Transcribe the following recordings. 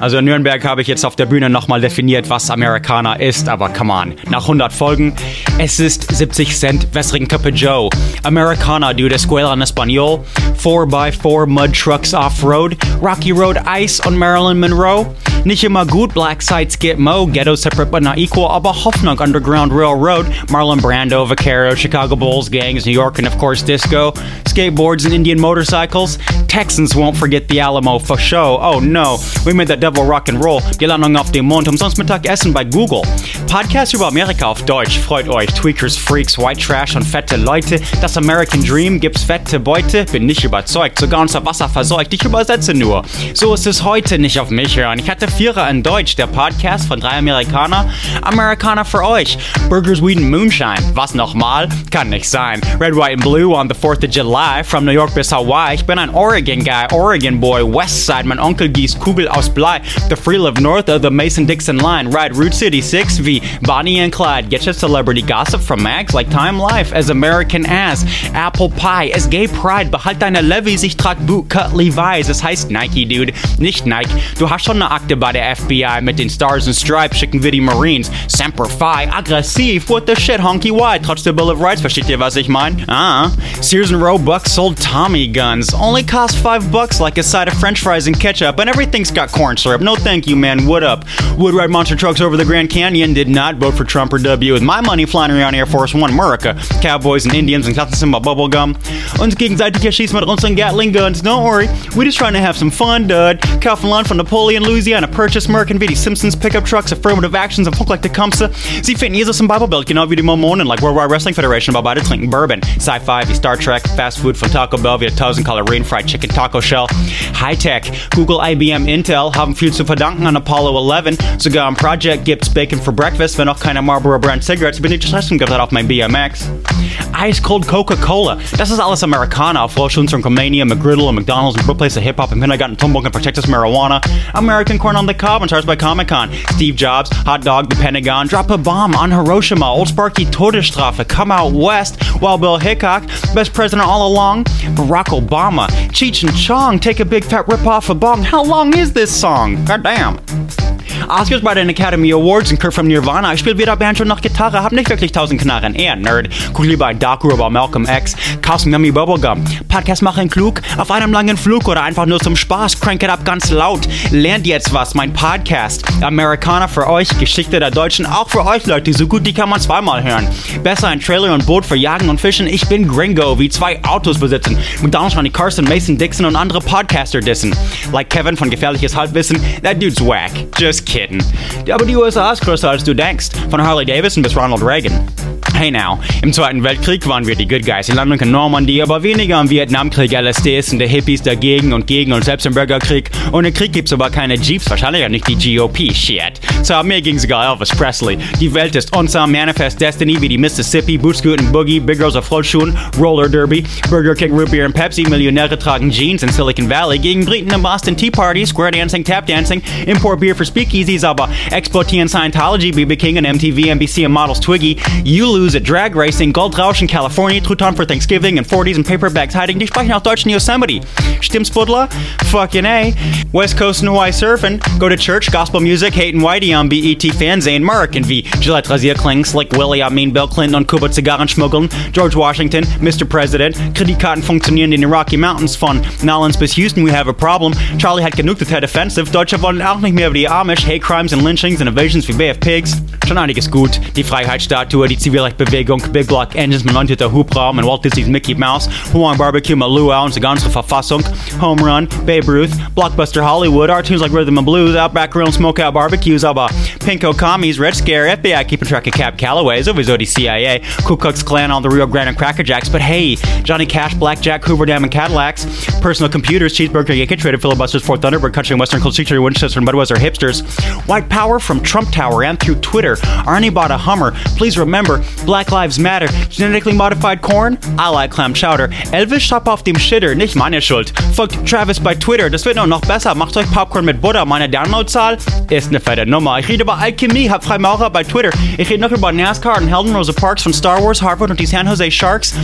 Also in Nürnberg habe ich jetzt auf der Bühne nochmal definiert, was Amerikaner ist, aber come on. Nach 100 Folgen, es ist 70 Cent wässrigen Cuppe Joe. Americana, dude, Escuela en Español. 4x4 Mud Trucks Off-Road. Rocky Road Ice on Marilyn Monroe. Nicht immer gut, Black Sites get mo. Ghetto separate but not equal, aber Hoffnung Underground Railroad. Marlon Brando, Vaquero, Chicago Bulls, gangs, New York, and of course disco. Skateboards and Indian motorcycles. Texans won't forget the Alamo for show. Oh no, we made that Devil Rock and Roll. Die Landung auf dem Mond, umsonst Mittagessen bei Google. Podcast über Amerika auf Deutsch. Freut euch. Tweakers, Freaks, White Trash und fette Leute. Das American Dream gibt's fette Beute. Bin nicht überzeugt, sogar unser Wasser verseucht. Ich übersetze nur. So ist es heute nicht auf mich hören. Ich hatte Vierer in Deutsch, der Podcast von drei Amerikaner. Amerikaner für euch. Burgers, Weed and Moonshine. Was nochmal? Kann nicht sein. Red, White and Blue on the 4th of July. From New York bis Hawaii. Ich bin ein Oregon Guy, Oregon Boy, West Side. Mein Onkel gießt Kugel aus Blei. The free live north of the Mason-Dixon line. Ride Route City 6 wie Bonnie and Clyde. Get your celebrity gossip from mags like Time Life as American Ass. Apple Pie as Gay Pride. Behalt deine Levies, ich trag Bootcut Levi's. Es heißt Nike, Dude. Nicht Nike. Du hast schon eine Akte bei der FBI mit den Stars and Stripes. Schicken wir die Marines. Semper Fi. Aggressiv. What the shit, honky wide. Trotz der Bill of Rights. Versteht ihr, was ich mein? Ah. Sears and Roebuck sold Tommy guns. Only cost five bucks like a side of french fries and ketchup. And everything's got corn syrup. No thank you, man. What up? Would ride monster trucks over the Grand Canyon. Did not vote for Trump or W. With my money flying around Air Force One America. Cowboys and Indians and klatzen mal bubblegum. Uns gegenseitig erschießen mit unseren Gatling guns. Don't worry. We're just trying to have some fun, dud. Kaufen von Napoleon, Louisiana. Purchase Merkin wie die Simpsons pickup trucks. Affirmative actions und Funk like Tecumseh. Sie finden Jesus im Biblebild, genau wie die Mormonen. Like World Wide Wrestling Federation, aber beide trinken Bourbon. Sci-Fi wie Star Trek. Fast Food von Taco Bell wie 1000 Kalorien Fried Chicken Taco Shell. High-Tech. Google, IBM, Intel haben viel zu verdanken an Apollo 11. Sogar im Project gibt's Bacon for Breakfast, wenn auch keine Marlboro Brand Cigarettes. Bin ich Stressen gerade auf mein BMX. Ice Cold Coca-Cola. Das ist alles Amerikaner. Vorschulung von Comania, McGriddle und McDonald's und Birthplace of Hip-Hop im Kindergarten, Tumbuk und Protectus Marijuana. American Corn on the Cob und stars by Comic-Con. Steve Jobs, Hot Dog, The Pentagon. Drop a bomb on Hiroshima. Old Sparky, Todesstrafe. Come out west. Wild Bill Hickok, best president all along. Barack Obama. Cheech and Chong, take a big fat rip off a bong. How long is this song? God damn. Oscars bei den Academy Awards und Kurt from Nirvana. Ich spiele weder Banjo noch Gitarre, hab nicht wirklich tausend Knarren. Eher Nerd. Guck lieber ein Doku über Malcolm X. Kaufst Yummy Bubblegum. Podcast machen klug. Auf einem langen Flug oder einfach nur zum Spaß. Crank it up ganz laut. Lernt jetzt was. Mein Podcast. Amerikaner für euch. Geschichte der Deutschen. Auch für euch Leute. So gut, die kann man zweimal hören. Besser ein Trailer und Boot für Jagen und Fischen. Ich bin Gringo. Wie zwei Autos besitzen. McDonald's, Ronnie Carson, Mason Dixon und andere Podcaster dissen. Like Kevin von Gefährliches Halbwissen. That dude's whack. Just kidding. Aber die USA ist größer als du denkst. Von Harley Davidson bis Ronald Reagan. Hey now, im Zweiten Weltkrieg waren wir die Good Guys. Die Landung in Normandie, aber weniger im Vietnamkrieg. LSDs und der Hippies dagegen und gegen und selbst im Bürgerkrieg. Ohne Krieg gibt's aber keine Jeeps, wahrscheinlich auch nicht die GOP. Shit. So, mir ging's egal, Elvis Presley. Die Welt ist unser Manifest Destiny wie die Mississippi, Bootscooten Boogie, Big Girls auf Rollschuhen, Roller Derby, Burger King, Root Beer und Pepsi, Millionäre tragen Jeans in Silicon Valley, gegen Briten im Boston Tea Party, Square Dancing, Tap Dancing, Import Beer für Speakeasies, aber exportieren Scientology, BB King und MTV, NBC and Models Twiggy. You lose at drag racing, Goldrausch in California, Truthahn for Thanksgiving and 40s and paperbacks hiding. Die sprechen auch Deutsch in Yosemite. Stimmt's, Buddler? Fucking A. West Coast and Hawaii surfing. Go to church, gospel music, hate and Whitey on BET Fernsehen, American wie Gillette Rasierklingen, like Willie, I mean Bill Clinton und Kuba Zigarren schmuggeln, George Washington, Mr. President, Kreditkarten funktionieren in den Rocky Mountains von Nolens bis Houston, we have a problem. Charlie hat genug, Tet Offensive. Deutsche wollen auch nicht mehr wie die Amish, Hate Crimes and Lynchings and Invasions wie of Pigs. Schon einiges gut. Die Freiheitsstatue, die Zivilrechtbewegung, Big Block Engines mit 19. Hubraum und Walt Disney's Mickey Mouse, Hawaiian Barbecue Luau und die Verfassung, Home Run, Babe Ruth, Blockbuster Hollywood, cartoons like Rhythm and Blues, Outback Grill Smokeout Barbecues, aber Pinko Commies, Red Scare, FBI keeping track of Cab Calloway, sowieso die CIA, Ku Klux Klan on the Rio Grande and Cracker Jacks, but hey, Johnny Cash, Blackjack, Hoover Dam and Cadillacs, personal computers, cheeseburger, Yankee Traded, filibusters, Ford Thunderbird, Country and Western, Cold Secretary, Winchester, and Budweiser hipsters, white power from Trump Tower and through Twitter, Arnie bought a Hummer, please remember, Black Lives Matter, genetically modified corn, I like clam chowder, Elvis Shop auf dem Shitter, nicht meine Schuld, folgt Travis bei Twitter, das wird noch besser, macht euch Popcorn mit Butter, meine Downloadzahl ist eine fette Nummer, ich rede über Alchemie, hab Freimaurer bei Twitter, ich rede noch über NASCAR und Helden Rosa Parks von Star Wars, Harvard und die San Jose Sharks,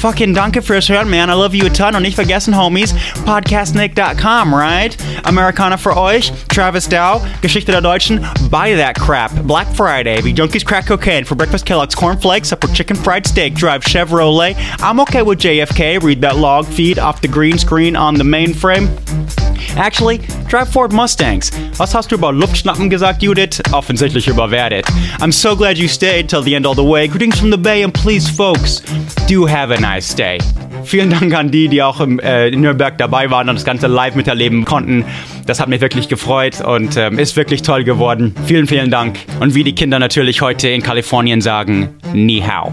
fucking danke fürs Hören, man, I love you a ton. Und nicht vergessen, Homies, podcastnick.com, right? Americana für euch, Travis Dow, Geschichte der Deutschen, buy that crap, Black Friday, wie Junkies crack cocaine, for breakfast Kellogg's cornflakes, upper chicken fried steak, drive Chevrolet, I'm okay with JFK, read that log feed off the green screen on the mainframe. Actually, drive Ford Mustangs. Was hast du über Luftschnappen gesagt, Judith? Offensichtlich überwertet. I'm so glad you stayed till the end all the way. Greetings from the Bay and please, folks, do have a nice day. Vielen Dank an die, die auch im, äh, in Nürnberg dabei waren und das Ganze live miterleben konnten. Das hat mich wirklich gefreut und ähm, ist wirklich toll geworden. Vielen, vielen Dank. Und wie die Kinder natürlich heute in Kalifornien sagen, Ni hao.